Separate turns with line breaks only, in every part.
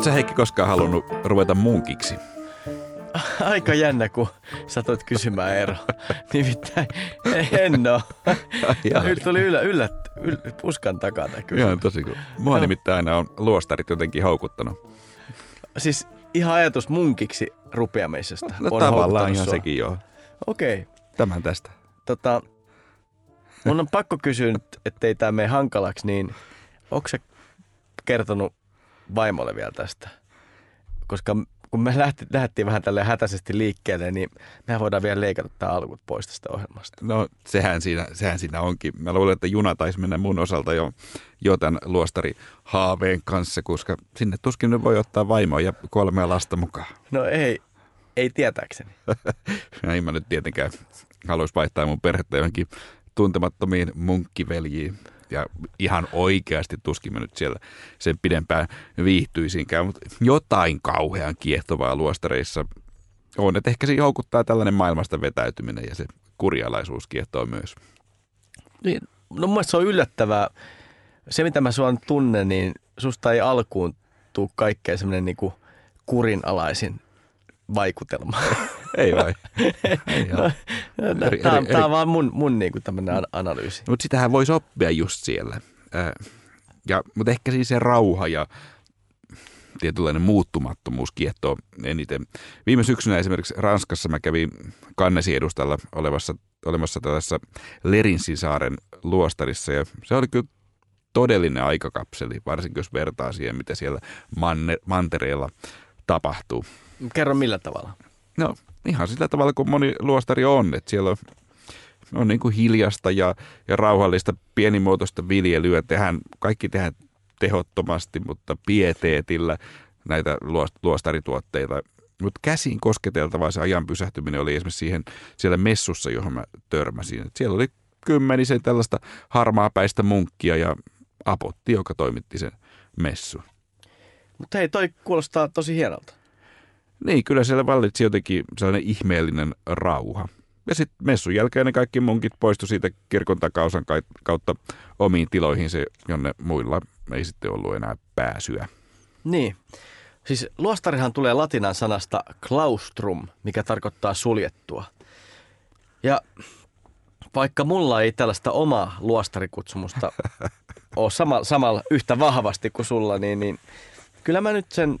Oletko sä Heikki koskaan halunnut ruveta munkiksi?
Aika jännä, kun satoit kysymään ero. Nimittäin en oo. Nyt tuli yllä, yllä, yllä, puskan takaa tämä kysymys.
Ihan tosi kun. Mua no. nimittäin aina on luostarit jotenkin houkuttanut.
Siis ihan ajatus munkiksi rupeamisesta
No
on
tavallaan ihan
sua.
sekin joo.
Okei. Okay.
Tämän tästä.
Tota, mun on pakko kysyä nyt, ettei tämä mene hankalaksi, niin onko se kertonut vaimolle vielä tästä? Koska kun me lähti, lähdettiin vähän tälle hätäisesti liikkeelle, niin me voidaan vielä leikata tämä alkut pois tästä ohjelmasta.
No sehän siinä, sehän siinä onkin. Mä luulen, että juna taisi mennä mun osalta jo, jo tämän luostari haaveen kanssa, koska sinne tuskin nyt voi ottaa vaimoa ja kolmea lasta mukaan.
No ei, ei tietääkseni.
Ja en mä nyt tietenkään haluaisi vaihtaa mun perhettä johonkin tuntemattomiin munkkiveljiin. Ja ihan oikeasti tuskin mä nyt siellä sen pidempään viihtyisinkään, mutta jotain kauhean kiehtovaa luostareissa on. Että ehkä se houkuttaa tällainen maailmasta vetäytyminen ja se kurjalaisuus kiehtoo myös.
Niin, no mun se on yllättävää. Se, mitä mä sua nyt tunnen, niin susta ei alkuun tuu kaikkea semmoinen niinku kurinalaisin vaikutelma.
Ei vai? Ei ihan. Eri-
Tämä on,
eri-
tää on vaan mun, mun niinku tämmöinen an- analyysi.
Mutta sitähän voisi oppia just siellä. Ää, ja, mutta ehkä siis se rauha ja tietynlainen muuttumattomuus kiehtoo eniten. Viime syksynä esimerkiksi Ranskassa mä kävin Kannesi edustalla olevassa, olemassa tällaisessa Lerinsisaaren luostarissa ja se oli kyllä todellinen aikakapseli, varsinkin jos vertaa siihen, mitä siellä manne, mantereella tapahtuu.
Kerro millä tavalla.
No ihan sillä tavalla kuin moni luostari on, että siellä on, on niin kuin hiljasta ja, ja rauhallista pienimuotoista viljelyä. Tehdään, kaikki tehdään tehottomasti, mutta pieteetillä näitä luost- luostarituotteita. Mutta käsiin kosketeltavaa se ajan pysähtyminen oli esimerkiksi siihen siellä messussa, johon mä törmäsin. Et siellä oli kymmenisen tällaista harmaapäistä munkkia ja apotti, joka toimitti sen messun.
Mutta hei, toi kuulostaa tosi hienolta.
Niin, kyllä siellä vallitsi jotenkin sellainen ihmeellinen rauha. Ja sitten messun jälkeen ne kaikki munkit poistu siitä kirkon takausan kautta omiin tiloihinsa, jonne muilla ei sitten ollut enää pääsyä.
Niin. Siis luostarihan tulee latinan sanasta claustrum, mikä tarkoittaa suljettua. Ja vaikka mulla ei tällaista omaa luostarikutsumusta ole sama, samalla yhtä vahvasti kuin sulla, niin, niin kyllä mä nyt sen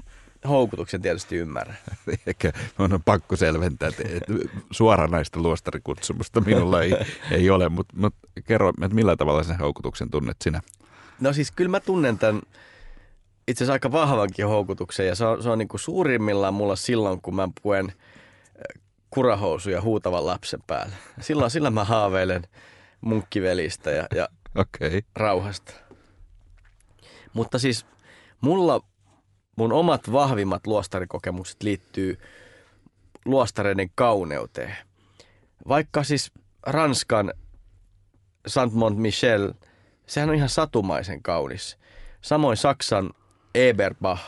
houkutuksen tietysti ymmärrän.
Ehkä on pakko selventää, että suoranaista luostarikutsumusta minulla ei, ei ole, mutta mut kerro, että millä tavalla sen houkutuksen tunnet sinä?
No siis kyllä mä tunnen tämän itse asiassa aika vahvankin houkutuksen ja se on, se on niin kuin suurimmillaan mulla silloin, kun mä puen äh, kurahousuja huutavan lapsen päälle. Silloin, silloin mä haaveilen munkkivelistä ja, ja.
Okay.
rauhasta. Mutta siis mulla mun omat vahvimmat luostarikokemukset liittyy luostareiden kauneuteen. Vaikka siis Ranskan Saint-Mont-Michel, sehän on ihan satumaisen kaunis. Samoin Saksan Eberbach,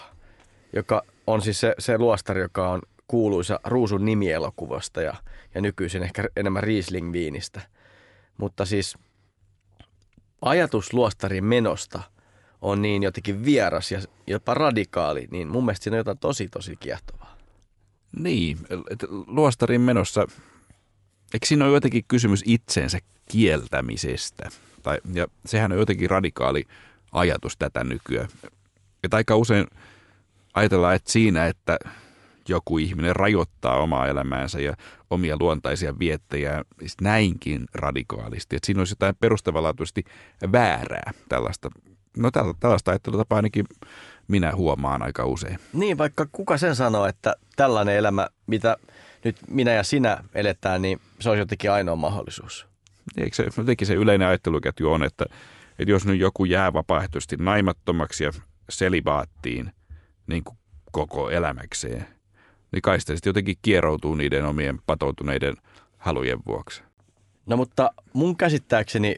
joka on siis se, se luostari, joka on kuuluisa Ruusun nimielokuvasta ja, ja nykyisin ehkä enemmän Riesling-viinistä. Mutta siis ajatus luostarin menosta on niin jotenkin vieras ja jopa radikaali, niin mun mielestä siinä on jotain tosi tosi kiehtovaa.
Niin, että luostarin menossa, eikö siinä ole jotenkin kysymys itsensä kieltämisestä? Tai, ja sehän on jotenkin radikaali ajatus tätä nykyään. Että aika usein ajatellaan, että siinä, että joku ihminen rajoittaa omaa elämäänsä ja omia luontaisia viettejä siis näinkin radikaalisti. Että siinä olisi jotain perustavanlaatuisesti väärää tällaista. No tällaista ajattelutapaa ainakin minä huomaan aika usein.
Niin, vaikka kuka sen sanoo, että tällainen elämä, mitä nyt minä ja sinä eletään, niin se olisi jotenkin ainoa mahdollisuus.
Eikö se, jotenkin se yleinen ajatteluketju on, että, että jos nyt joku jää vapaaehtoisesti naimattomaksi ja selibaattiin niin kuin koko elämäkseen, niin kai sitten jotenkin kieroutuu niiden omien patoutuneiden halujen vuoksi.
No mutta mun käsittääkseni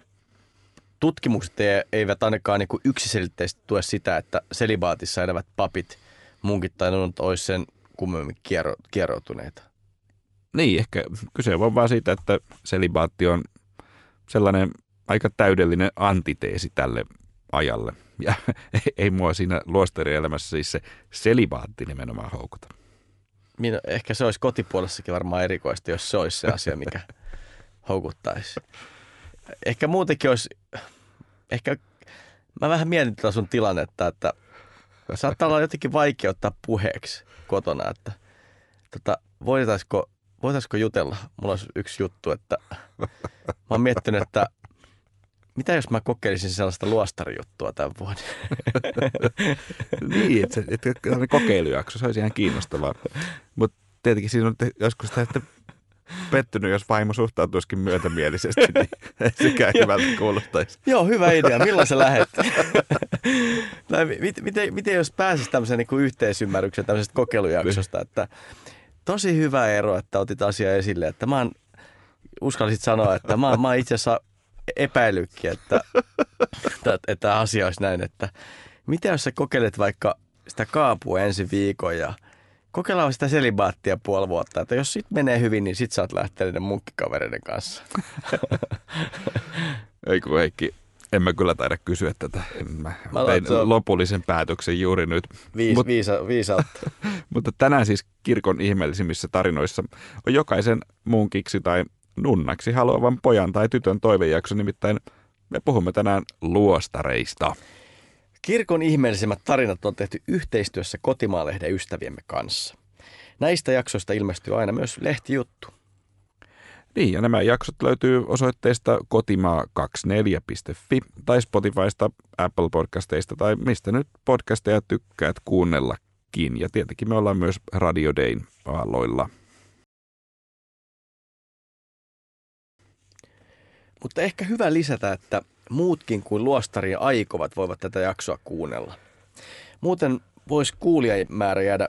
tutkimukset ei- eivät ainakaan niin yksiselitteisesti tue sitä, että selibaatissa elävät papit, munkit tai nunut olisi sen kummemmin kiero, kieroutuneita.
Niin, ehkä kyse on vaan siitä, että selibaatti on sellainen aika täydellinen antiteesi tälle ajalle. Ja ei mua siinä luostarielämässä siis se selibaatti nimenomaan houkuta.
Minä, ehkä se olisi kotipuolessakin varmaan erikoista, jos se olisi se asia, mikä houkuttaisi. Ehkä muutenkin olisi, ehkä mä vähän mietin tätä sun tilannetta, että saattaa olla jotenkin vaikea ottaa puheeksi kotona, että tota, voitaisiko, voitaisiko jutella. Mulla olisi yksi juttu, että mä oon miettinyt, että mitä jos mä kokeilisin sellaista luostarijuttua tämän vuoden?
niin, että, että, että kokeilujakso, se olisi ihan kiinnostavaa. Mutta tietenkin siinä on joskus että pettynyt, jos vaimo suhtautuisikin myötämielisesti, niin ei sekään hyvältä kuulostaisi.
Joo, hyvä idea. Milloin se lähet? miten, miten, miten jos pääsisi tämmöiseen niin yhteisymmärrykseen tämmöisestä kokeilujaksosta, että tosi hyvä ero, että otit asia esille, että mä oon, uskallisit sanoa, että mä, mä oon itse asiassa epäilykin, että, että, että asia olisi näin, että mitä jos sä kokeilet vaikka sitä kaapua ensi viikon ja kokeillaan sitä selibaattia puoli vuotta, että jos sit menee hyvin, niin sit saat lähteä niiden munkkikavereiden kanssa.
Ei kun Heikki, en mä kyllä taida kysyä tätä. Mä, mä tein on... lopullisen päätöksen juuri nyt.
Viis, Mut, viisa, viisautta.
mutta tänään siis kirkon ihmeellisimmissä tarinoissa on jokaisen munkiksi tai nunnaksi haluavan pojan tai tytön toivejakso, nimittäin me puhumme tänään luostareista.
Kirkon ihmeellisimmät tarinat on tehty yhteistyössä kotimaalehden ystäviemme kanssa. Näistä jaksoista ilmestyy aina myös lehtijuttu.
Niin, ja nämä jaksot löytyy osoitteesta kotimaa24.fi tai Spotifysta, Apple Podcasteista tai mistä nyt podcasteja tykkäät kuunnellakin. Ja tietenkin me ollaan myös Radio Dayn aloilla.
Mutta ehkä hyvä lisätä, että muutkin kuin luostari aikovat voivat tätä jaksoa kuunnella. Muuten voisi kuulijamäärä jäädä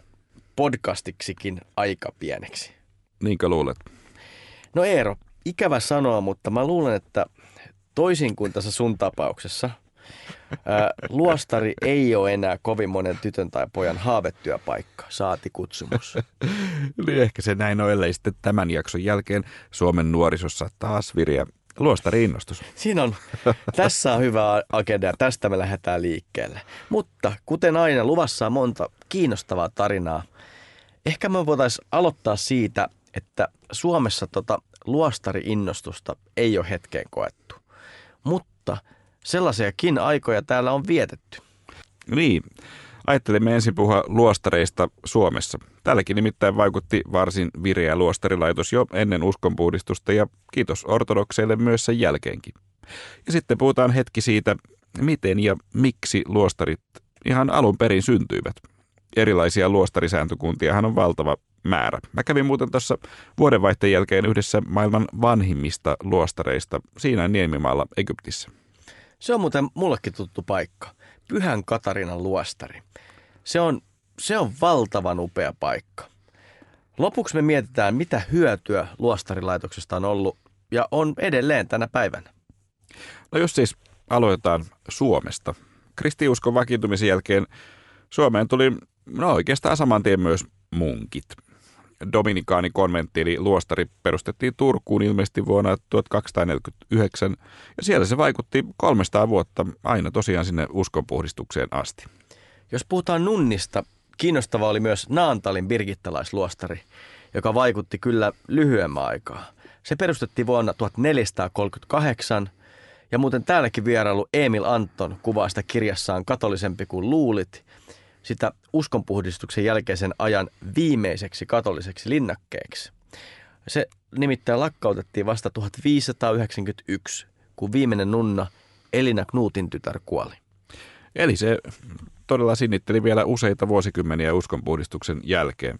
podcastiksikin aika pieneksi.
Niinkö luulet?
No Eero, ikävä sanoa, mutta mä luulen, että toisin kuin tässä sun tapauksessa, ää, luostari ei ole enää kovin monen tytön tai pojan haavetyöpaikka, saati kutsumus.
niin ehkä se näin on, ellei sitten tämän jakson jälkeen Suomen nuorisossa taas viriä Luostari innostus.
Siinä on, tässä on hyvä agenda ja tästä me lähdetään liikkeelle. Mutta kuten aina, luvassa on monta kiinnostavaa tarinaa. Ehkä me voitaisiin aloittaa siitä, että Suomessa tota luostari-innostusta ei ole hetkeen koettu. Mutta sellaisiakin aikoja täällä on vietetty.
Niin, Ajattelimme ensin puhua luostareista Suomessa. Tälläkin nimittäin vaikutti varsin vireä luostarilaitos jo ennen uskonpuhdistusta ja kiitos ortodokseille myös sen jälkeenkin. Ja sitten puhutaan hetki siitä, miten ja miksi luostarit ihan alun perin syntyivät. Erilaisia luostarisääntökuntiahan on valtava määrä. Mä kävin muuten tuossa vuodenvaihteen jälkeen yhdessä maailman vanhimmista luostareista siinä Niemimaalla Egyptissä.
Se on muuten mullekin tuttu paikka. Pyhän Katarinan luostari. Se on, se on valtavan upea paikka. Lopuksi me mietitään, mitä hyötyä luostarilaitoksesta on ollut ja on edelleen tänä päivänä.
No jos siis aloitetaan Suomesta. Kristiuskon vakiintumisen jälkeen Suomeen tuli no oikeastaan saman tien myös munkit. Dominikaanikonventti eli luostari perustettiin Turkuun ilmeisesti vuonna 1249 ja siellä se vaikutti 300 vuotta aina tosiaan sinne uskonpuhdistukseen asti.
Jos puhutaan nunnista, kiinnostava oli myös Naantalin birgittalaisluostari, joka vaikutti kyllä lyhyemmän aikaa. Se perustettiin vuonna 1438 ja muuten täälläkin vierailu Emil Anton kuvaa sitä kirjassaan katolisempi kuin luulit, sitä uskonpuhdistuksen jälkeisen ajan viimeiseksi katoliseksi linnakkeeksi. Se nimittäin lakkautettiin vasta 1591, kun viimeinen nunna Elina Knuutin tytär kuoli.
Eli se todella sinnitteli vielä useita vuosikymmeniä uskonpuhdistuksen jälkeen.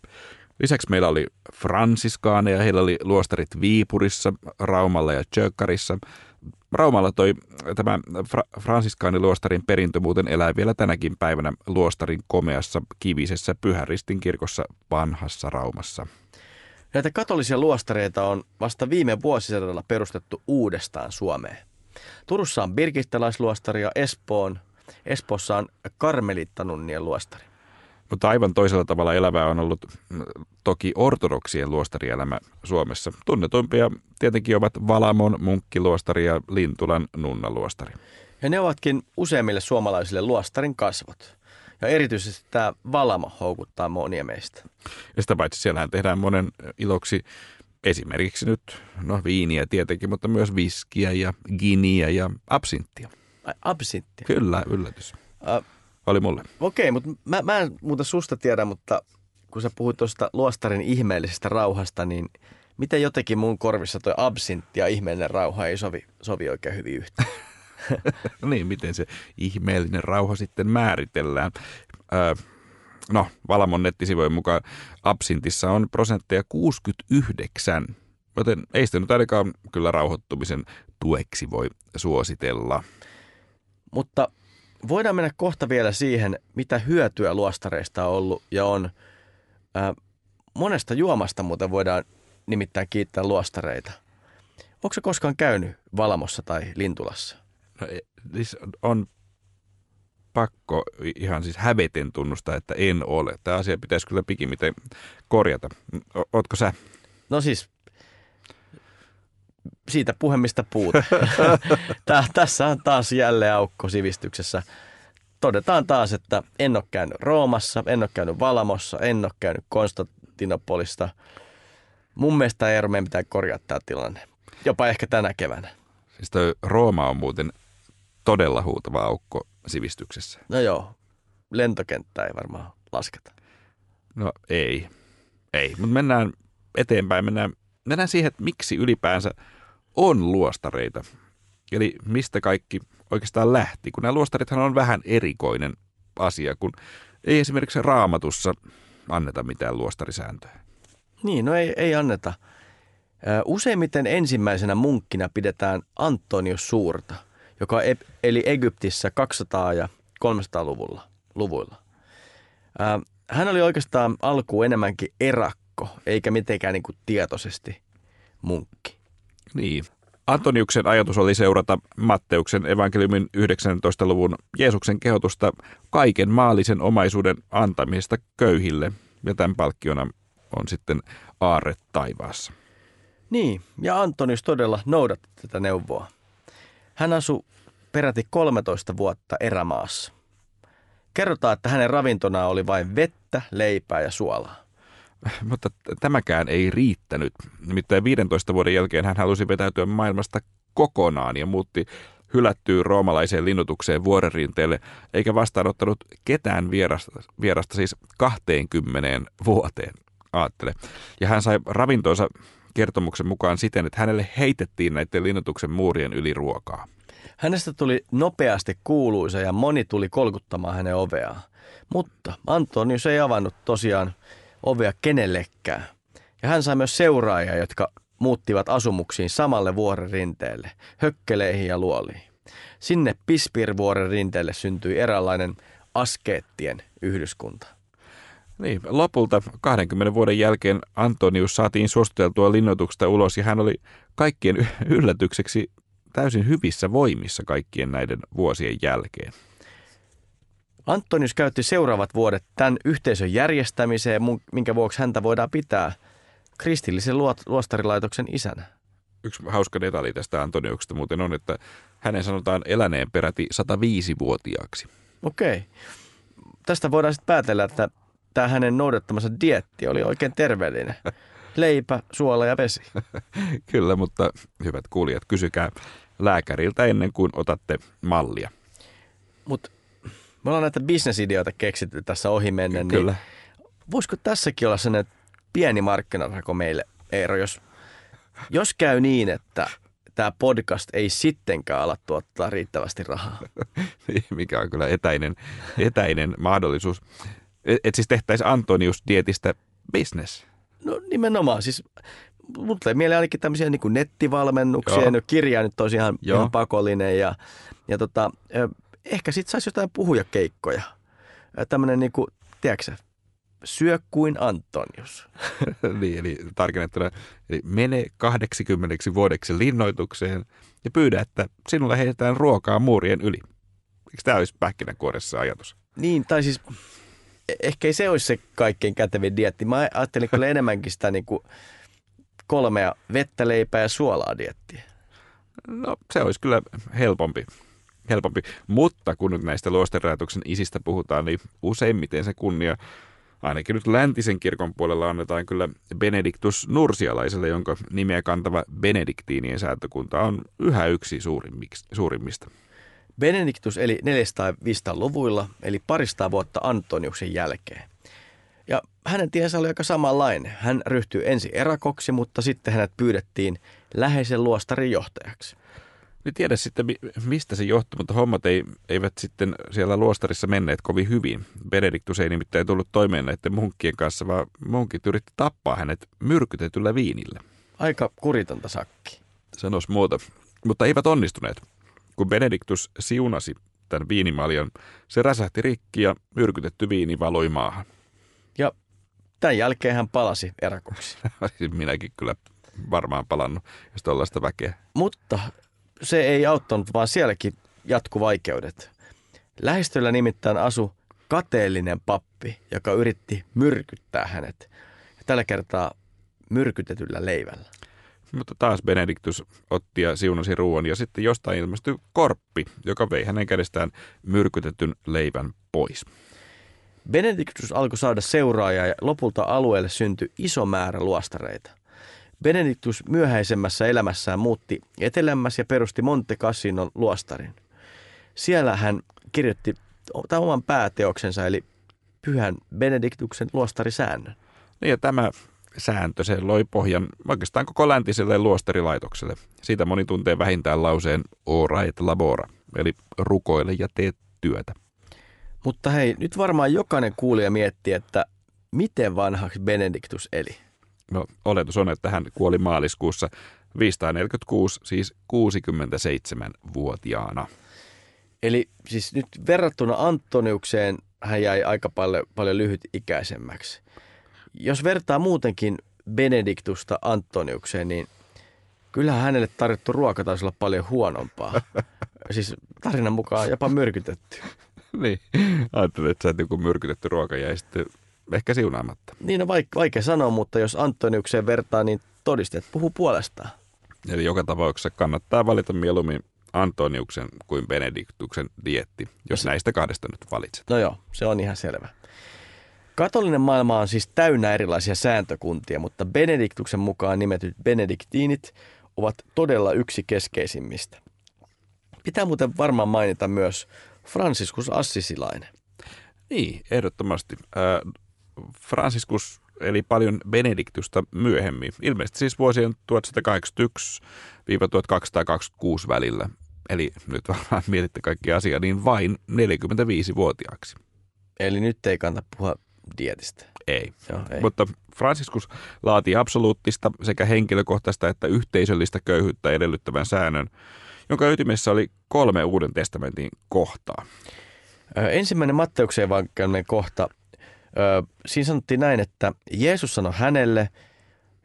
Lisäksi meillä oli fransiskaaneja, heillä oli luostarit Viipurissa, Raumalla ja Tjökkarissa. Raumalla toi tämä fra- fransiskaaniluostarin perintö muuten elää vielä tänäkin päivänä luostarin komeassa kivisessä Pyhäristin kirkossa vanhassa Raumassa.
Näitä katolisia luostareita on vasta viime vuosisadalla perustettu uudestaan Suomeen. Turussa on Birgittalaisluostari ja Espoon Espoossa on Karmelittanunnien luostari.
Mutta aivan toisella tavalla elävää on ollut mm, toki ortodoksien luostarielämä Suomessa. Tunnetuimpia tietenkin ovat Valamon munkkiluostari ja Lintulan nunnaluostari.
Ja ne ovatkin useimmille suomalaisille luostarin kasvot. Ja erityisesti tämä Valamo houkuttaa monia meistä.
Ja sitä paitsi siellähän tehdään monen iloksi esimerkiksi nyt, no viiniä tietenkin, mutta myös viskiä ja giniä ja absinttia.
Ai, absintti.
Kyllä, yllätys.
Äh,
Oli mulle.
Okei, mutta mä, mä en muuta susta tiedä, mutta kun sä puhuit tuosta luostarin ihmeellisestä rauhasta, niin miten jotenkin mun korvissa toi absintti ja ihmeellinen rauha ei sovi, sovi oikein hyvin yhteen?
niin, miten se ihmeellinen rauha sitten määritellään. Öö, no, Valamon nettisivujen mukaan absintissa on prosentteja 69, joten ei sitä nyt ainakaan kyllä rauhoittumisen tueksi voi suositella.
Mutta voidaan mennä kohta vielä siihen, mitä hyötyä luostareista on ollut ja on. Ää, monesta juomasta muuten voidaan nimittäin kiittää luostareita. Onko se koskaan käynyt Valamossa tai Lintulassa?
No, e- siis on pakko ihan siis häveten tunnustaa, että en ole. Tämä asia pitäisi kyllä pikimiten korjata. O- Ootko sä?
No siis, siitä puhemista puhuta. Tää, tässä on taas jälleen aukko sivistyksessä. Todetaan taas, että en ole käynyt Roomassa, en ole käynyt Valamossa, en ole käynyt Konstantinopolista. Mun mielestä Eero, meidän pitää korjata tämä tilanne. Jopa ehkä tänä keväänä.
Siis toi Rooma on muuten todella huutava aukko sivistyksessä.
No joo, lentokenttä ei varmaan lasketa.
No ei, ei. Mutta mennään eteenpäin. Mennään, mennään siihen, että miksi ylipäänsä on luostareita. Eli mistä kaikki oikeastaan lähti, kun nämä luostarithan on vähän erikoinen asia, kun ei esimerkiksi raamatussa anneta mitään luostarisääntöjä.
Niin, no ei, ei anneta. Useimmiten ensimmäisenä munkkina pidetään Antonius Suurta, joka ep- eli Egyptissä 200- ja 300-luvulla. Luvuilla. Hän oli oikeastaan alkuun enemmänkin erakko, eikä mitenkään niin kuin tietoisesti munkki.
Niin. Antoniuksen ajatus oli seurata Matteuksen evankeliumin 19-luvun Jeesuksen kehotusta kaiken maallisen omaisuuden antamisesta köyhille, ja tämän palkkiona on sitten aarre taivaassa.
Niin, ja Antonius todella noudatti tätä neuvoa. Hän asui peräti 13 vuotta erämaassa. Kerrotaan, että hänen ravintonaan oli vain vettä, leipää ja suolaa.
Mutta tämäkään ei riittänyt. Nimittäin 15 vuoden jälkeen hän halusi vetäytyä maailmasta kokonaan ja muutti hylättyyn roomalaiseen linnutukseen vuorenrinteelle, eikä vastaanottanut ketään vierasta, vierasta siis 20 vuoteen, aattele. Ja hän sai ravintonsa kertomuksen mukaan siten, että hänelle heitettiin näiden linnutuksen muurien yli ruokaa.
Hänestä tuli nopeasti kuuluisa ja moni tuli kolkuttamaan hänen oveaan. Mutta Antonius ei avannut tosiaan ovea kenellekään. Ja hän sai myös seuraajia, jotka muuttivat asumuksiin samalle vuoren rinteelle, hökkeleihin ja luoliin. Sinne Pispirvuoren rinteelle syntyi eräänlainen askeettien yhdyskunta.
Niin, lopulta 20 vuoden jälkeen Antonius saatiin suositeltua linnoituksesta ulos ja hän oli kaikkien yllätykseksi täysin hyvissä voimissa kaikkien näiden vuosien jälkeen.
Antonius käytti seuraavat vuodet tämän yhteisön järjestämiseen, minkä vuoksi häntä voidaan pitää kristillisen luostarilaitoksen isänä.
Yksi hauska detalji tästä Antoniuksesta muuten on, että hänen sanotaan eläneen peräti 105-vuotiaaksi.
Okei. Tästä voidaan sitten päätellä, että tämä hänen noudattamansa dietti oli oikein terveellinen. Leipä, suola ja vesi.
Kyllä, mutta hyvät kuulijat, kysykää lääkäriltä ennen kuin otatte mallia.
Mutta me ollaan näitä bisnesideoita keksitty tässä ohi mennen,
Kyllä.
niin voisiko tässäkin olla sellainen pieni markkinarako meille, Eero, jos, jos käy niin, että tämä podcast ei sittenkään ala tuottaa riittävästi rahaa.
mikä on kyllä etäinen, etäinen mahdollisuus. Et, et siis tehtäisiin Antonius-dietistä business.
No nimenomaan, siis mulle tulee mieleen ainakin tämmöisiä niin nettivalmennuksia,
Joo.
no kirja nyt olisi ihan,
Joo.
ihan pakollinen ja, ja tota, ehkä sitten saisi jotain puhujakeikkoja. Tämmöinen niin kuin, tiedätkö syö kuin Antonius.
niin, eli tarkennettuna, eli mene 80 vuodeksi linnoitukseen ja pyydä, että sinulle heitetään ruokaa muurien yli. Eikö tämä olisi pähkinänkuoressa ajatus?
Niin, tai siis e- ehkä ei se olisi se kaikkein kätevin dietti. Mä ajattelin kyllä enemmänkin sitä niin kuin kolmea vettä, leipää ja suolaa diettiä.
No se olisi kyllä helpompi. Helpompi. Mutta kun nyt näistä luosterajatuksen isistä puhutaan, niin useimmiten se kunnia ainakin nyt läntisen kirkon puolella annetaan kyllä Benediktus Nursialaiselle, jonka nimeä kantava Benediktiinien säätökunta on yhä yksi suurimmista.
Benediktus eli 400-500-luvuilla, eli parista vuotta Antoniuksen jälkeen. Ja hänen tiensä oli aika samanlainen. Hän ryhtyi ensin erakoksi, mutta sitten hänet pyydettiin läheisen luostarin johtajaksi.
Niin tiedä sitten, mistä se johtui, mutta hommat ei, eivät sitten siellä luostarissa menneet kovin hyvin. Benediktus ei nimittäin tullut toimeen näiden munkkien kanssa, vaan munkit yritti tappaa hänet myrkytetyllä viinillä.
Aika kuritonta sakki.
Sanois muuta. Mutta eivät onnistuneet. Kun Benediktus siunasi tämän viinimaljan, se räsähti rikki ja myrkytetty viini valoi maahan.
Ja tämän jälkeen hän palasi erakoksi.
Minäkin kyllä varmaan palannut, jos tuollaista väkeä.
Mutta se ei auttanut, vaan sielläkin jatku vaikeudet. Lähistöllä nimittäin asu kateellinen pappi, joka yritti myrkyttää hänet. Ja tällä kertaa myrkytetyllä leivällä.
Mutta taas Benediktus otti ja siunasi ruoan ja sitten jostain ilmestyi korppi, joka vei hänen kädestään myrkytetyn leivän pois.
Benediktus alkoi saada seuraajia ja lopulta alueelle syntyi iso määrä luostareita. Benediktus myöhäisemmässä elämässään muutti etelämmäs ja perusti Monte Cassinon luostarin. Siellä hän kirjoitti tämän oman pääteoksensa eli pyhän Benediktuksen luostarisäännön.
Niin ja tämä sääntö, se loi pohjan oikeastaan koko läntiselle luostarilaitokselle. Siitä moni tuntee vähintään lauseen ora et labora, eli rukoile ja tee työtä.
Mutta hei, nyt varmaan jokainen kuulija miettii, että miten vanhaksi Benediktus eli?
No, oletus on, että hän kuoli maaliskuussa 546, siis 67-vuotiaana.
Eli siis nyt verrattuna Antoniukseen hän jäi aika paljon, paljon lyhytikäisemmäksi. Jos vertaa muutenkin Benediktusta Antoniukseen, niin kyllähän hänelle tarjottu ruoka taisi olla paljon huonompaa. siis tarinan mukaan jopa myrkytetty.
niin, ajattelin, että sä et joku myrkytetty ruoka jäi sitten ehkä siunaamatta.
Niin on vaikea, vaikea sanoa, mutta jos Antoniukseen vertaa, niin todisteet puhuu puolestaan.
Eli joka tapauksessa kannattaa valita mieluummin Antoniuksen kuin Benediktuksen dietti, jos se... näistä kahdesta nyt valitset.
No joo, se on ihan selvä. Katolinen maailma on siis täynnä erilaisia sääntökuntia, mutta Benediktuksen mukaan nimetyt benediktiinit ovat todella yksi keskeisimmistä. Pitää muuten varmaan mainita myös Franciscus Assisilainen.
Niin, ehdottomasti. Franciscus eli paljon Benediktusta myöhemmin, ilmeisesti siis vuosien 1181-1226 välillä. Eli nyt varmaan mietitte kaikki asiaa, niin vain 45-vuotiaaksi.
Eli nyt ei kannata puhua dietistä.
Ei. Joo, ei. Mutta Franciscus laati absoluuttista sekä henkilökohtaista että yhteisöllistä köyhyyttä edellyttävän säännön, jonka ytimessä oli kolme Uuden testamentin kohtaa.
Ensimmäinen Matteuksen evankeliumin kohta siinä sanottiin näin, että Jeesus sanoi hänelle,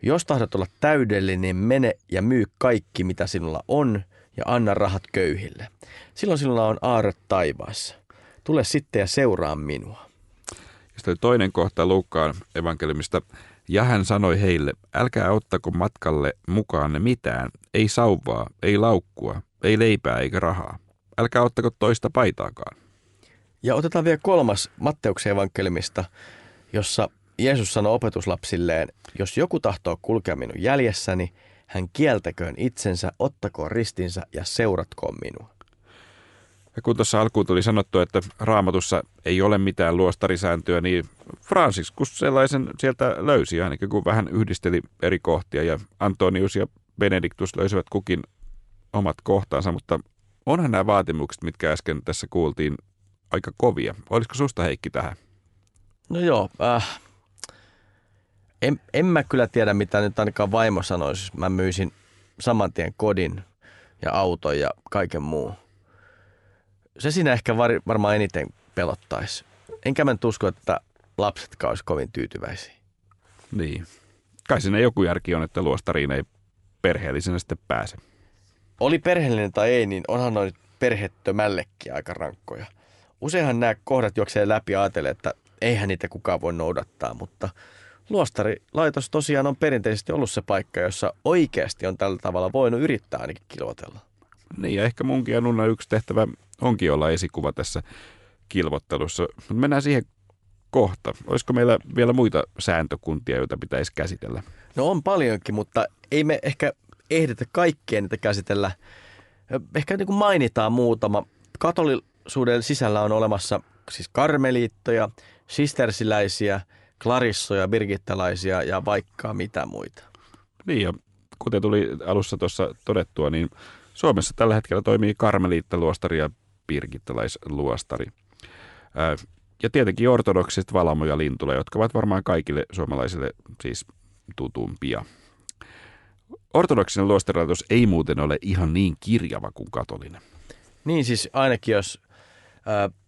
jos tahdot olla täydellinen, mene ja myy kaikki, mitä sinulla on, ja anna rahat köyhille. Silloin sinulla on aare taivaassa. Tule sitten ja seuraa minua.
Sitten toinen kohta Luukkaan evankeliumista. Ja hän sanoi heille, älkää ottako matkalle mukaanne mitään, ei sauvaa, ei laukkua, ei leipää eikä rahaa. Älkää ottako toista paitaakaan.
Ja otetaan vielä kolmas Matteuksen evankeliumista, jossa Jeesus sanoi opetuslapsilleen, jos joku tahtoo kulkea minun jäljessäni, hän kieltäköön itsensä, ottakoon ristinsä ja seuratkoon minua.
Ja kun tuossa alkuun tuli sanottu, että raamatussa ei ole mitään luostarisääntöä, niin Franciscus sellaisen sieltä löysi ainakin, kun vähän yhdisteli eri kohtia. Ja Antonius ja Benediktus löysivät kukin omat kohtaansa, mutta onhan nämä vaatimukset, mitkä äsken tässä kuultiin, aika kovia. Olisiko susta Heikki tähän?
No joo, äh, en, en mä kyllä tiedä, mitä nyt ainakaan vaimo sanoisi. Mä myisin saman tien kodin ja auton ja kaiken muu. Se siinä ehkä var, varmaan eniten pelottaisi. Enkä mä usko, että lapsetkaan olisi kovin tyytyväisiä.
Niin. Kai siinä joku järki on, että luostariin ei perheellisenä sitten pääse.
Oli perheellinen tai ei, niin onhan noin perhettömällekin aika rankkoja – useinhan nämä kohdat juoksee läpi ajatellen, että eihän niitä kukaan voi noudattaa, mutta luostarilaitos tosiaan on perinteisesti ollut se paikka, jossa oikeasti on tällä tavalla voinut yrittää ainakin kilotella.
Niin ja ehkä munkin ja Nunna yksi tehtävä onkin olla esikuva tässä kilvottelussa. Mennään siihen kohta. Olisiko meillä vielä muita sääntökuntia, joita pitäisi käsitellä?
No on paljonkin, mutta ei me ehkä ehditä kaikkea niitä käsitellä. Ehkä niin kuin mainitaan muutama. Katolisuuden sisällä on olemassa siis karmeliittoja, sistersiläisiä, klarissoja, birgittalaisia ja vaikka mitä muita.
Niin ja kuten tuli alussa tuossa todettua, niin Suomessa tällä hetkellä toimii karmeliittaluostari ja birgittalaisluostari. Ja tietenkin ortodoksiset Valamo ja Lintula, jotka ovat varmaan kaikille suomalaisille siis tutumpia. Ortodoksinen luostarilatos ei muuten ole ihan niin kirjava kuin katolinen.
Niin siis ainakin jos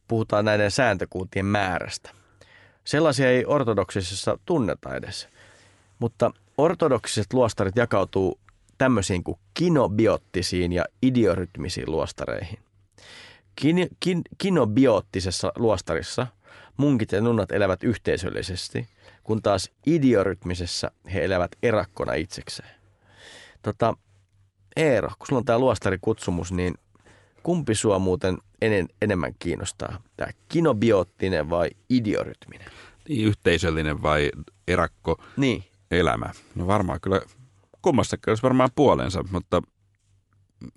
puhutaan näiden sääntökuntien määrästä. Sellaisia ei ortodoksisessa tunneta edes. Mutta ortodoksiset luostarit jakautuu tämmöisiin kuin kinobiottisiin ja idiorytmisiin luostareihin. Kin, kin, kinobioottisessa luostarissa munkit ja nunnat elävät yhteisöllisesti, kun taas idiorytmisessä he elävät erakkona itsekseen. Tota, Eero, kun sulla on tämä luostarikutsumus, niin kumpi sua muuten enen, enemmän kiinnostaa? Tämä kinobioottinen vai idiorytminen?
Niin, yhteisöllinen vai erakko
niin.
elämä? No varmaan kyllä kummassakin olisi varmaan puolensa, mutta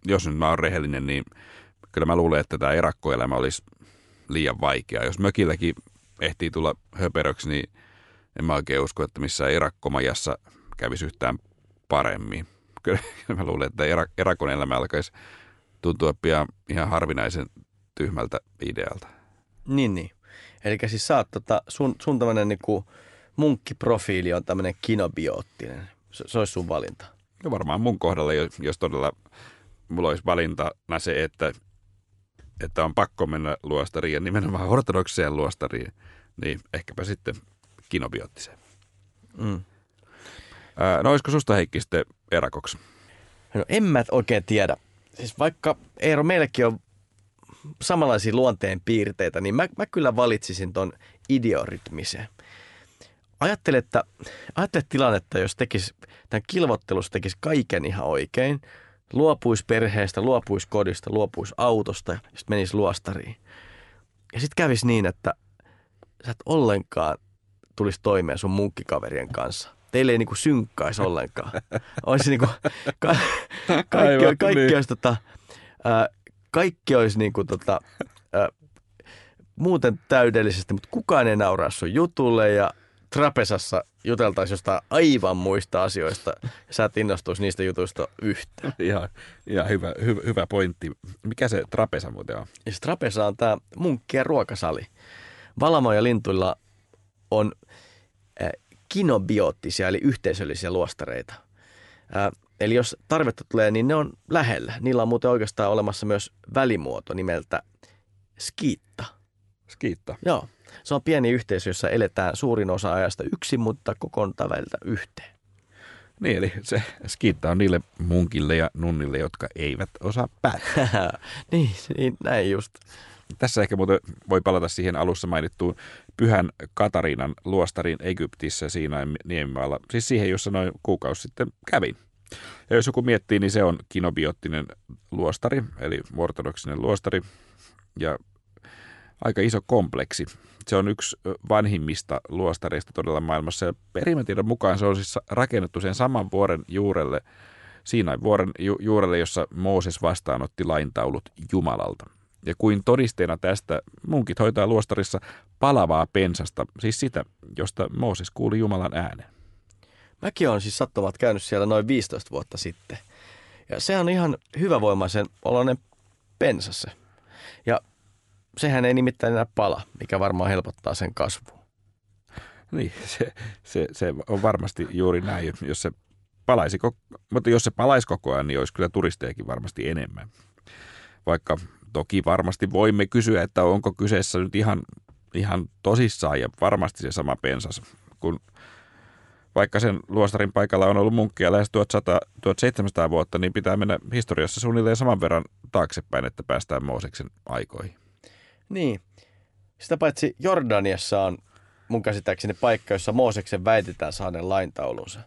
jos nyt mä oon rehellinen, niin kyllä mä luulen, että tämä erakkoelämä olisi liian vaikea. Jos mökilläkin ehtii tulla höperöksi, niin en mä oikein usko, että missään erakkomajassa kävisi yhtään paremmin. Kyllä mä luulen, että erakon elämä alkaisi tuntua pian ihan harvinaisen tyhmältä idealta.
Niin, niin. Eli siis sä oot, tota, sun, sun tämmönen niinku munkkiprofiili on tämmöinen kinobioottinen. Se, se olisi sun valinta.
No varmaan mun kohdalla, jos, jos todella mulla olisi valintana se, että, että on pakko mennä luostariin ja nimenomaan ortodokseen luostariin, niin ehkäpä sitten kinobiottiseen. Mm. no olisiko susta Heikki sitten erakoksi?
No en mä oikein tiedä. Siis vaikka Eero, meillekin on samanlaisia luonteen piirteitä, niin mä, mä kyllä valitsisin ton idiorytmisen. Ajattele, että, ajattele tilannetta, jos tekisi, tämän kilvottelussa tekisi kaiken ihan oikein, luopuisi perheestä, luopuisi kodista, luopuisi autosta ja sitten menisi luostariin. Ja sitten kävisi niin, että sä et ollenkaan tulisi toimeen sun munkkikaverien kanssa. Teille ei niinku synkkaisi ollenkaan. Olisi niinku, ka, kaikki, Aivan, kaikki, niin. olisi tota, ää, kaikki olisi niinku tota, ää, muuten täydellisesti, mutta kukaan ei nauraa sun jutulle ja trapesassa juteltaisiin jostain aivan muista asioista ja sä et innostuisi niistä jutuista yhtään.
Ihan, ihan hyvä, hyvä, hyvä pointti. Mikä se trapesa muuten on?
Ja se trapesa on tämä munkkien ruokasali. Valamo ja Lintuilla on kinobioottisia eli yhteisöllisiä luostareita. Äh, eli jos tarvetta tulee, niin ne on lähellä. Niillä on muuten oikeastaan olemassa myös välimuoto nimeltä skiitta.
Skiitta?
Joo. Se on pieni yhteisö, jossa eletään suurin osa ajasta yksin, mutta kokoonta välillä yhteen.
Niin, eli se skiitta on niille munkille ja nunnille, jotka eivät osaa päättää.
niin, niin, näin just.
Tässä ehkä muuten voi palata siihen alussa mainittuun Pyhän Katariinan luostarin Egyptissä siinä niemimaalla. Siis siihen, jossa noin kuukausi sitten kävin. Ja jos joku miettii, niin se on kinobiottinen luostari, eli ortodoksinen luostari. Ja aika iso kompleksi. Se on yksi vanhimmista luostareista todella maailmassa. Ja perimätiedon mukaan se on siis rakennettu sen saman vuoren juurelle, Siinain vuoren ju- juurelle, jossa Mooses vastaanotti laintaulut Jumalalta. Ja kuin todisteena tästä munkit hoitaa luostarissa palavaa pensasta, siis sitä, josta Mooses kuuli Jumalan äänen.
Mäkin olen siis sattumat käynyt siellä noin 15 vuotta sitten. Ja se on ihan hyvävoimaisen oloinen pensassa. Ja sehän ei nimittäin enää pala, mikä varmaan helpottaa sen kasvua.
Niin, se, se, se on varmasti juuri näin, jos se palaisi, mutta jos se palaisi koko ajan, niin olisi kyllä turistejakin varmasti enemmän. Vaikka toki varmasti voimme kysyä, että onko kyseessä nyt ihan, ihan tosissaan ja varmasti se sama pensas, kun vaikka sen luostarin paikalla on ollut munkkia lähes 1100, 1700 vuotta, niin pitää mennä historiassa suunnilleen saman verran taaksepäin, että päästään Mooseksen aikoihin.
Niin. Sitä paitsi Jordaniassa on mun käsittääkseni paikka, jossa Mooseksen väitetään saaneen laintaulunsa.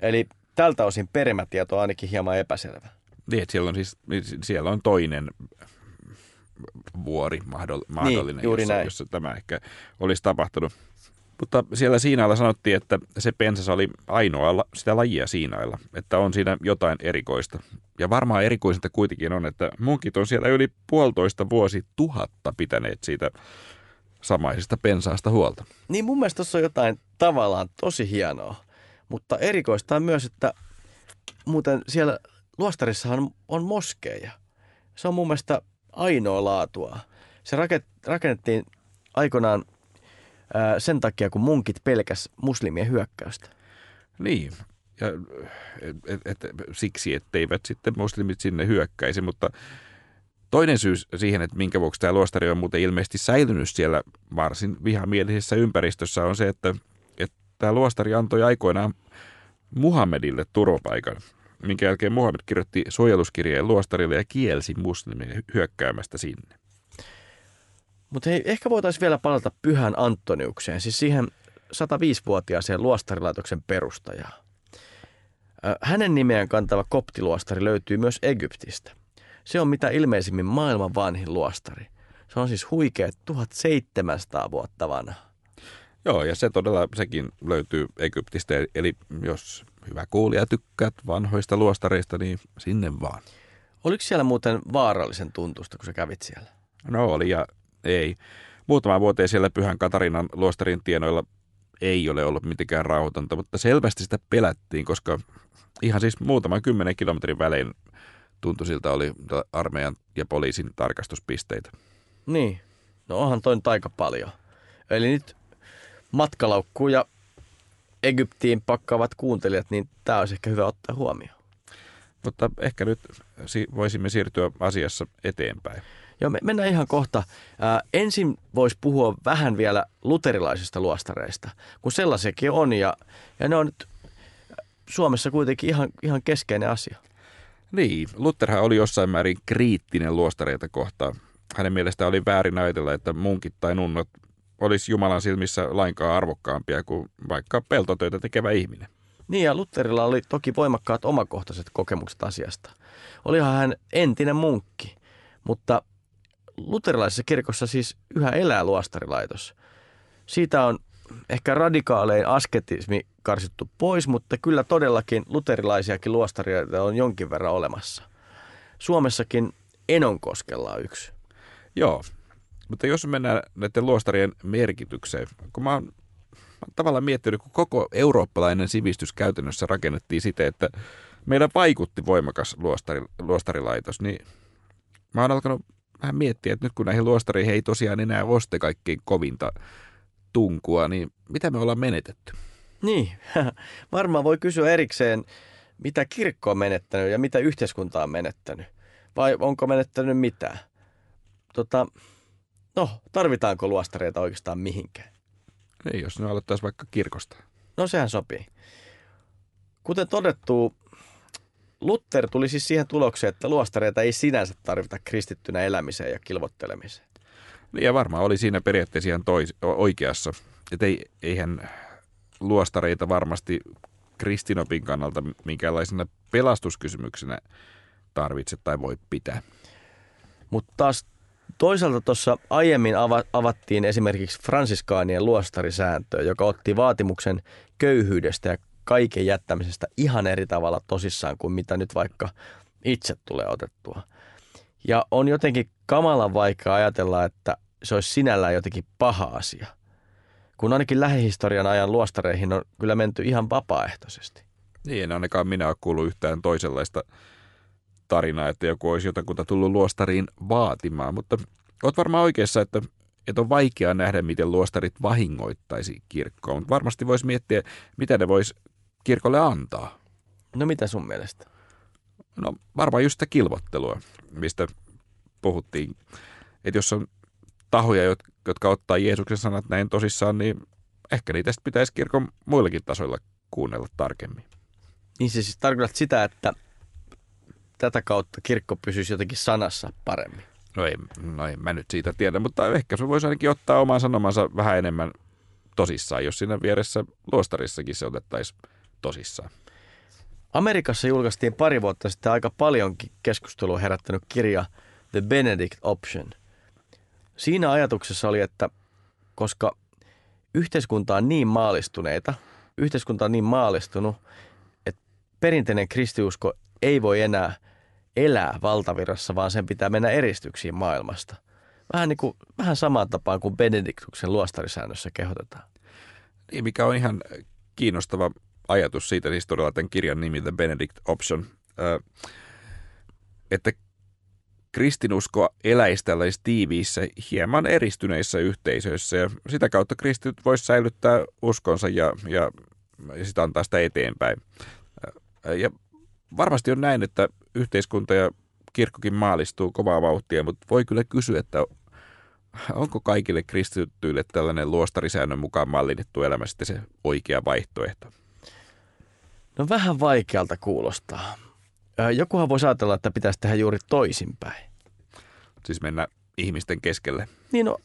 Eli tältä osin perimätieto on ainakin hieman epäselvä.
Niin, siellä on, siis, siellä on toinen vuori mahdollinen,
niin, juuri
jossa,
näin.
jossa tämä ehkä olisi tapahtunut. Mutta siellä Siinailla sanottiin, että se pensas oli ainoa sitä lajia Siinailla, että on siinä jotain erikoista. Ja varmaan erikoisinta kuitenkin on, että munkit on siellä yli puolitoista vuosi tuhatta pitäneet siitä samaisesta pensaasta huolta.
Niin mun mielestä tuossa on jotain tavallaan tosi hienoa, mutta erikoista on myös, että muuten siellä Luostarissahan on moskeja. Se on mun mielestä ainoa laatua. Se rakennettiin aikoinaan sen takia, kun munkit pelkäs muslimien hyökkäystä.
Niin, ja, et, et, et, siksi, etteivät sitten muslimit sinne hyökkäisi, mutta toinen syy siihen, että minkä vuoksi tämä luostari on muuten ilmeisesti säilynyt siellä varsin vihamielisessä ympäristössä, on se, että, että tämä luostari antoi aikoinaan Muhammedille turvapaikan, minkä jälkeen Muhammed kirjoitti suojeluskirjeen luostarille ja kielsi muslimia hyökkäämästä sinne.
Mutta hei, ehkä voitaisiin vielä palata Pyhän Antoniukseen, siis siihen 105-vuotiaaseen luostarilaitoksen perustajaan. Hänen nimeään kantava koptiluostari löytyy myös Egyptistä. Se on mitä ilmeisimmin maailman vanhin luostari. Se on siis huikea 1700 vuotta vanha.
Joo, ja se todella, sekin löytyy Egyptistä. Eli jos hyvä kuulija tykkäät vanhoista luostareista, niin sinne vaan.
Oliko siellä muuten vaarallisen tuntusta, kun sä kävit siellä?
No oli, ja ei. Muutama vuoteen siellä Pyhän Katarinan luostarin tienoilla ei ole ollut mitenkään rauhoitonta, mutta selvästi sitä pelättiin, koska ihan siis muutaman kymmenen kilometrin välein tuntui siltä oli armeijan ja poliisin tarkastuspisteitä.
Niin, no onhan toi nyt aika paljon. Eli nyt matkalaukkuun ja Egyptiin pakkaavat kuuntelijat, niin tämä olisi ehkä hyvä ottaa huomioon.
Mutta ehkä nyt voisimme siirtyä asiassa eteenpäin.
Joo, me mennään ihan kohta. Ää, ensin voisi puhua vähän vielä luterilaisista luostareista, kun sellaisiakin on ja, ja ne on nyt Suomessa kuitenkin ihan, ihan keskeinen asia.
Niin, Lutherhan oli jossain määrin kriittinen luostareita kohtaan. Hänen mielestään oli väärin ajatella, että munkit tai nunnot olisi Jumalan silmissä lainkaan arvokkaampia kuin vaikka peltotöitä tekevä ihminen.
Niin ja Lutherilla oli toki voimakkaat omakohtaiset kokemukset asiasta. Olihan hän entinen munkki, mutta luterilaisessa kirkossa siis yhä elää luostarilaitos. Siitä on ehkä radikaalein asketismi karsittu pois, mutta kyllä todellakin luterilaisiakin luostareita on jonkin verran olemassa. Suomessakin Enonkoskella on yksi.
Joo, mutta jos mennään näiden luostarien merkitykseen, kun mä oon, tavallaan miettinyt, kun koko eurooppalainen sivistys käytännössä rakennettiin siten, että meidän vaikutti voimakas luostari, luostarilaitos, niin mä oon alkanut vähän miettiä, että nyt kun näihin luostareihin ei tosiaan enää sitä kaikkein kovinta tunkua, niin mitä me ollaan menetetty?
Niin, varmaan voi kysyä erikseen, mitä kirkko on menettänyt ja mitä yhteiskunta on menettänyt. Vai onko menettänyt mitään? Tota, no, tarvitaanko luostareita oikeastaan mihinkään?
Ei, jos ne aloittaisi vaikka kirkosta.
No sehän sopii. Kuten todettu, Luther tuli siis siihen tulokseen, että luostareita ei sinänsä tarvita kristittynä elämiseen ja kilvottelemiseen.
Ja varmaan oli siinä periaatteessa ihan tois, oikeassa. Että ei, eihän luostareita varmasti kristinopin kannalta minkäänlaisena pelastuskysymyksenä tarvitse tai voi pitää.
Mutta taas toisaalta tuossa aiemmin avattiin esimerkiksi fransiskaanien luostarisääntöä, joka otti vaatimuksen köyhyydestä ja kaiken jättämisestä ihan eri tavalla tosissaan kuin mitä nyt vaikka itse tulee otettua. Ja on jotenkin kamalan vaikea ajatella, että se olisi sinällään jotenkin paha asia. Kun ainakin lähihistorian ajan luostareihin on kyllä menty ihan vapaaehtoisesti.
Niin, ainakaan minä ole kuullut yhtään toisenlaista tarinaa, että joku olisi jotakuta tullut luostariin vaatimaan, mutta olet varmaan oikeassa, että, että on vaikea nähdä, miten luostarit vahingoittaisi kirkkoa, mutta varmasti voisi miettiä, mitä ne voisi kirkolle antaa.
No mitä sun mielestä?
No varmaan just sitä kilvottelua, mistä puhuttiin. Että jos on tahoja, jotka ottaa Jeesuksen sanat näin tosissaan, niin ehkä niitä pitäisi kirkon muillakin tasoilla kuunnella tarkemmin.
Niin se siis tarkoittaa sitä, että tätä kautta kirkko pysyisi jotenkin sanassa paremmin.
No ei, no ei mä nyt siitä tiedä, mutta ehkä se voisi ainakin ottaa oman sanomansa vähän enemmän tosissaan, jos siinä vieressä luostarissakin se otettaisiin tosissaan.
Amerikassa julkaistiin pari vuotta sitten aika paljonkin keskustelua herättänyt kirja The Benedict Option, siinä ajatuksessa oli, että koska yhteiskunta on niin maalistuneita, yhteiskunta on niin maalistunut, että perinteinen kristiusko ei voi enää elää valtavirrassa, vaan sen pitää mennä eristyksiin maailmasta. Vähän, niin kuin, vähän samaan tapaan kuin Benediktuksen luostarisäännössä kehotetaan.
Niin, mikä on ihan kiinnostava ajatus siitä, siis todella tämän kirjan nimi The Benedict Option, että kristinusko eläisi tällaisissa tiiviissä, hieman eristyneissä yhteisöissä ja sitä kautta kristit voisi säilyttää uskonsa ja, ja, ja sitä antaa sitä eteenpäin. Ja varmasti on näin, että yhteiskunta ja kirkkokin maalistuu kovaa vauhtia, mutta voi kyllä kysyä, että onko kaikille kristityille tällainen luostarisäännön mukaan mallinnettu elämä sitten se oikea vaihtoehto?
No vähän vaikealta kuulostaa. Jokuhan voisi ajatella, että pitäisi tehdä juuri toisinpäin.
Siis mennä ihmisten keskelle.
Niin no,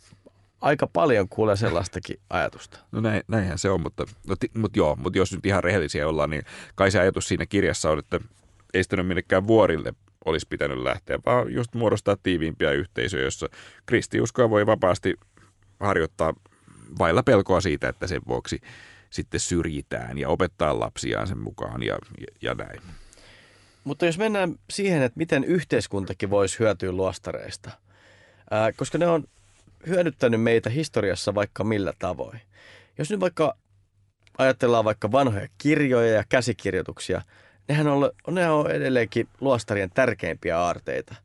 aika paljon kuulee sellaistakin ajatusta.
No näin, näinhän se on, mutta, no, mutta joo, mutta jos nyt ihan rehellisiä ollaan, niin kai se ajatus siinä kirjassa on, että ei sitä minnekään vuorille olisi pitänyt lähteä, vaan just muodostaa tiiviimpiä yhteisöjä, jossa kristiuskoa voi vapaasti harjoittaa vailla pelkoa siitä, että sen vuoksi sitten syrjitään ja opettaa lapsiaan sen mukaan ja, ja, ja näin.
Mutta jos mennään siihen, että miten yhteiskuntakin voisi hyötyä luostareista, ää, koska ne on hyödyttänyt meitä historiassa vaikka millä tavoin. Jos nyt vaikka ajatellaan vaikka vanhoja kirjoja ja käsikirjoituksia, nehän on, ne on edelleenkin luostarien tärkeimpiä aarteita,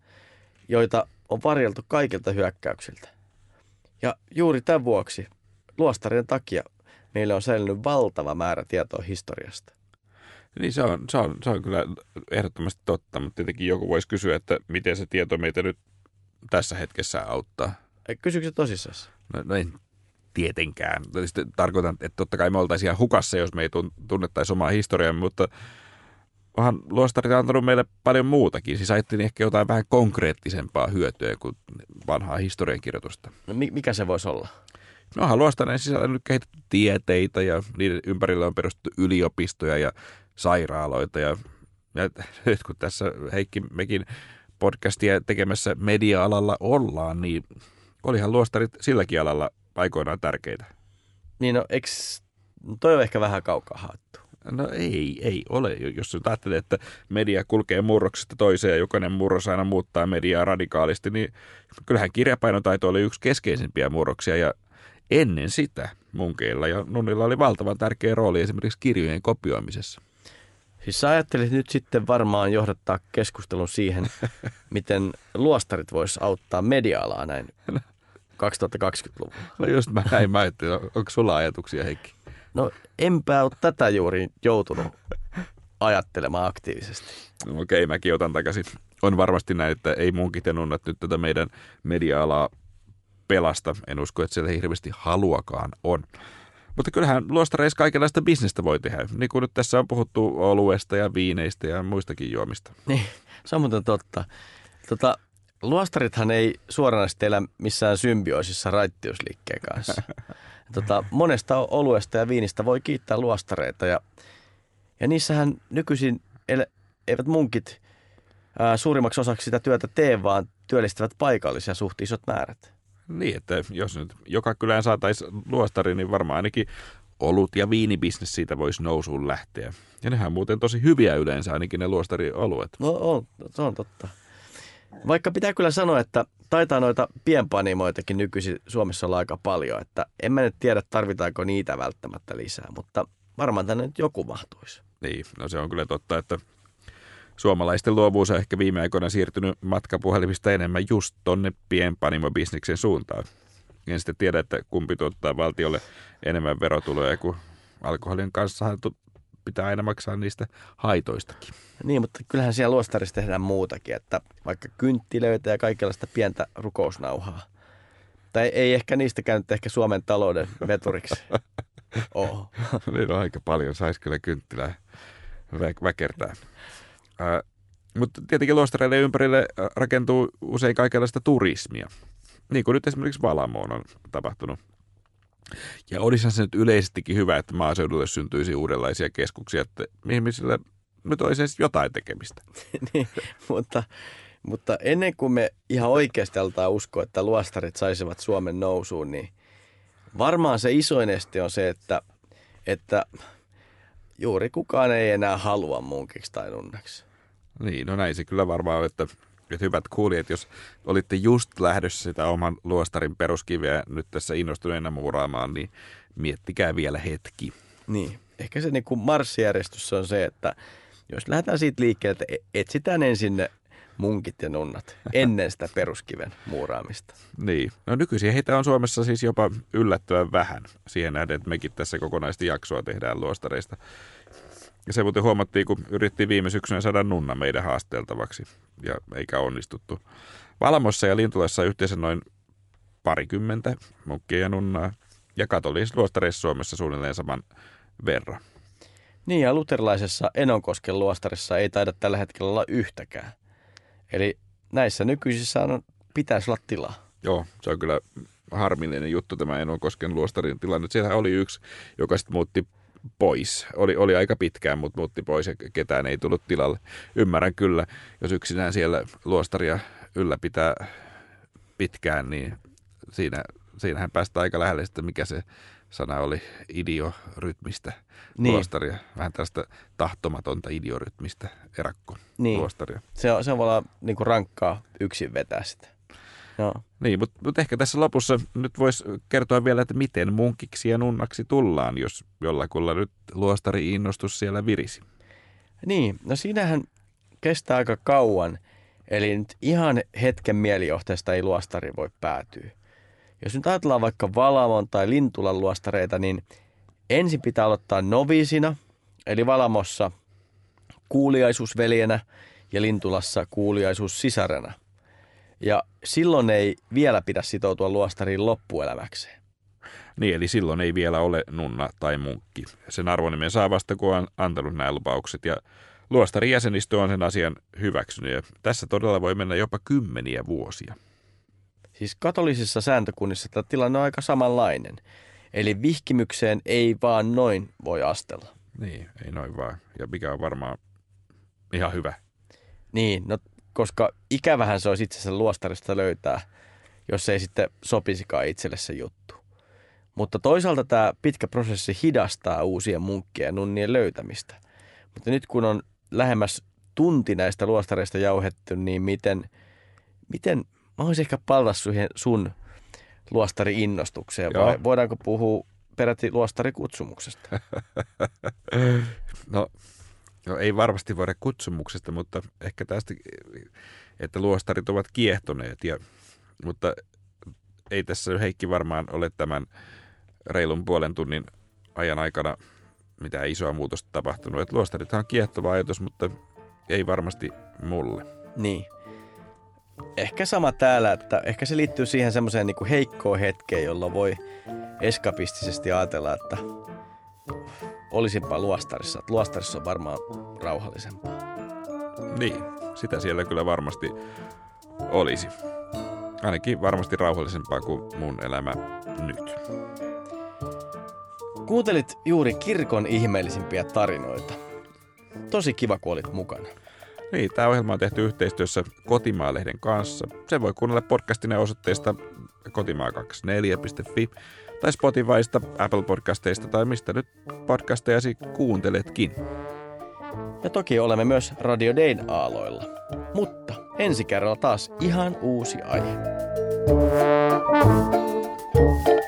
joita on varjeltu kaikilta hyökkäyksiltä. Ja juuri tämän vuoksi, luostarien takia, meillä on säilynyt valtava määrä tietoa historiasta.
Niin se on, se, on, se on kyllä ehdottomasti totta, mutta tietenkin joku voisi kysyä, että miten se tieto meitä nyt tässä hetkessä auttaa.
Kysyykö se tosissaan?
No, no en tietenkään. Tarkoitan, että totta kai me oltaisiin ihan hukassa, jos me ei tunnettaisi omaa historiaa, mutta onhan luostarit antanut meille paljon muutakin. Siis ajattelin ehkä jotain vähän konkreettisempaa hyötyä kuin vanhaa historiankirjoitusta.
No, mikä se voisi olla?
No onhan luostarien sisällä nyt kehitetty tieteitä ja niiden ympärillä on perustettu yliopistoja ja sairaaloita. Ja, ja nyt kun tässä Heikki mekin podcastia tekemässä media-alalla ollaan, niin olihan luostarit silläkin alalla aikoinaan tärkeitä.
Niin no, eks, toi on ehkä vähän kaukaa haettu.
No ei, ei ole. Jos nyt ajattelee, että media kulkee murroksesta toiseen ja jokainen murros aina muuttaa mediaa radikaalisti, niin kyllähän kirjapainotaito oli yksi keskeisimpiä murroksia ja ennen sitä munkeilla ja nunnilla oli valtavan tärkeä rooli esimerkiksi kirjojen kopioimisessa.
Siis sä ajattelit nyt sitten varmaan johdattaa keskustelun siihen, miten luostarit vois auttaa media-alaa näin 2020-luvulla.
No just mä näin, mä ajattelin, onko sulla ajatuksia Heikki?
No enpä ole tätä juuri joutunut ajattelemaan aktiivisesti.
No, okei, mäkin otan takaisin. On varmasti näin, että ei munkin nunnat nyt tätä meidän media-alaa pelasta. En usko, että siellä hirveästi haluakaan on. Mutta kyllähän luostareissa kaikenlaista bisnestä voi tehdä. Niin kuin nyt tässä on puhuttu oluesta ja viineistä ja muistakin juomista.
Niin, se on muuten totta. Tota, luostarithan ei suoranaisesti elä missään symbioisissa raittiusliikkeen kanssa. tota, monesta oluesta ja viinistä voi kiittää luostareita ja, ja niissähän nykyisin el, eivät munkit ää, suurimmaksi osaksi sitä työtä tee, vaan työllistävät paikallisia suht isot määrät.
Niin, että jos nyt joka kylään saataisiin luostari, niin varmaan ainakin olut ja viinibisnes siitä voisi nousuun lähteä. Ja nehän on muuten tosi hyviä yleensä, ainakin ne luostarioluet.
No on, se on totta. Vaikka pitää kyllä sanoa, että taitaa noita pienpanimoitakin nykyisin Suomessa olla aika paljon, että en mä nyt tiedä tarvitaanko niitä välttämättä lisää, mutta varmaan tänne nyt joku mahtuisi.
Niin, no se on kyllä totta, että suomalaisten luovuus on ehkä viime aikoina siirtynyt matkapuhelimista enemmän just tonne pienpanimobisniksen suuntaan. En sitten tiedä, että kumpi tuottaa valtiolle enemmän verotuloja, kuin alkoholin kanssa pitää aina maksaa niistä haitoistakin.
Niin, mutta kyllähän siellä luostarissa tehdään muutakin, että vaikka kynttilöitä ja kaikenlaista pientä rukousnauhaa. Tai ei ehkä niistä käynyt ehkä Suomen talouden veturiksi.
Oh. niin on aika paljon, saisi kyllä kynttilää vä- väkertää. Äh, mutta tietenkin luostareille ympärille rakentuu usein kaikenlaista turismia. Niin kuin nyt esimerkiksi Valamoon on tapahtunut. Ja olisihan se nyt yleisestikin hyvä, että maaseudulle syntyisi uudenlaisia keskuksia, että ihmisillä nyt olisi edes jotain tekemistä.
niin, mutta Mutta ennen kuin me ihan oikeasti altaa uskoa, että luostarit saisivat Suomen nousuun, niin varmaan se isoin este on se, että, että juuri kukaan ei enää halua munkiksi tai nunnaksi.
Niin, no näin se kyllä varmaan että, että hyvät kuulijat, jos olitte just lähdössä sitä oman luostarin peruskiveä nyt tässä innostuneena muuraamaan, niin miettikää vielä hetki.
Niin, ehkä se niin kuin marssijärjestys on se, että jos lähdetään siitä liikkeelle, että e- etsitään ensin ne munkit ja nunnat ennen sitä peruskiven muuraamista.
Niin. No nykyisin heitä on Suomessa siis jopa yllättävän vähän siihen nähden, että mekin tässä kokonaista jaksoa tehdään luostareista. Ja se muuten huomattiin, kun yritti viime syksynä saada nunna meidän haasteltavaksi ja eikä onnistuttu. Valmossa ja Lintulassa yhteensä noin parikymmentä munkkia ja nunnaa ja katolisissa luostareissa Suomessa suunnilleen saman verran.
Niin ja luterilaisessa Enonkosken luostarissa ei taida tällä hetkellä olla yhtäkään. Eli näissä nykyisissä on, pitäisi olla tilaa.
Joo, se on kyllä harmillinen juttu tämä Enonkosken luostarin tilanne. Siellä oli yksi, joka sitten muutti pois. Oli, oli aika pitkään, mutta muutti pois ja ketään ei tullut tilalle. Ymmärrän kyllä, jos yksinään siellä luostaria ylläpitää pitkään, niin siinä, siinähän päästään aika lähelle sitten, mikä se sana oli idiorytmistä niin. luostaria. Vähän tällaista tahtomatonta idiorytmistä erakko niin. luostaria.
Se on, se on olla niin kuin rankkaa yksin vetää sitä.
Joo. Niin, mutta, mutta ehkä tässä lopussa nyt voisi kertoa vielä, että miten munkiksi ja nunnaksi tullaan, jos jollakulla nyt luostari-innostus siellä virisi.
Niin, no siinähän kestää aika kauan, eli nyt ihan hetken mielijohteesta ei luostari voi päätyä. Jos nyt ajatellaan vaikka Valamon tai Lintulan luostareita, niin ensin pitää aloittaa noviisina, eli Valamossa kuuliaisuusveljenä ja Lintulassa kuuliaisuussisarena. Ja silloin ei vielä pidä sitoutua luostariin loppuelämäkseen.
Niin, eli silloin ei vielä ole nunna tai munkki. Sen arvonimen saa vasta, kun on antanut nämä lupaukset. Ja luostarin jäsenistö on sen asian hyväksynyt. Ja tässä todella voi mennä jopa kymmeniä vuosia.
Siis katolisissa sääntökunnissa tämä tilanne on aika samanlainen. Eli vihkimykseen ei vaan noin voi astella.
Niin, ei noin vaan. Ja mikä on varmaan ihan hyvä.
Niin, no koska ikävähän se olisi itse asiassa luostarista löytää, jos ei sitten sopisikaan itselle se juttu. Mutta toisaalta tämä pitkä prosessi hidastaa uusien munkkien ja nunnien löytämistä. Mutta nyt kun on lähemmäs tunti näistä luostareista jauhettu, niin miten, miten mä olisin ehkä palata siihen sun luostari-innostukseen vai voidaanko puhua peräti luostarikutsumuksesta?
no No ei varmasti voida kutsumuksesta, mutta ehkä tästä, että luostarit ovat kiehtoneet. Ja, mutta ei tässä Heikki varmaan ole tämän reilun puolen tunnin ajan aikana mitään isoa muutosta tapahtunut. Että luostarithan on kiehtova ajatus, mutta ei varmasti mulle.
Niin. Ehkä sama täällä, että ehkä se liittyy siihen semmoiseen niin heikkoon hetkeen, jolloin voi eskapistisesti ajatella, että olisinpa luostarissa. Luostarissa on varmaan rauhallisempaa.
Niin, sitä siellä kyllä varmasti olisi. Ainakin varmasti rauhallisempaa kuin mun elämä nyt.
Kuuntelit juuri kirkon ihmeellisimpiä tarinoita. Tosi kiva, kun olit mukana.
Niin, tämä ohjelma on tehty yhteistyössä Kotimaa-lehden kanssa. Se voi kuunnella podcastina osoitteesta kotimaa24.fi tai Spotifysta, Apple Podcasteista tai mistä nyt podcastejasi kuunteletkin.
Ja toki olemme myös Radio Dayn aaloilla. Mutta ensi kerralla taas ihan uusi aihe. thank you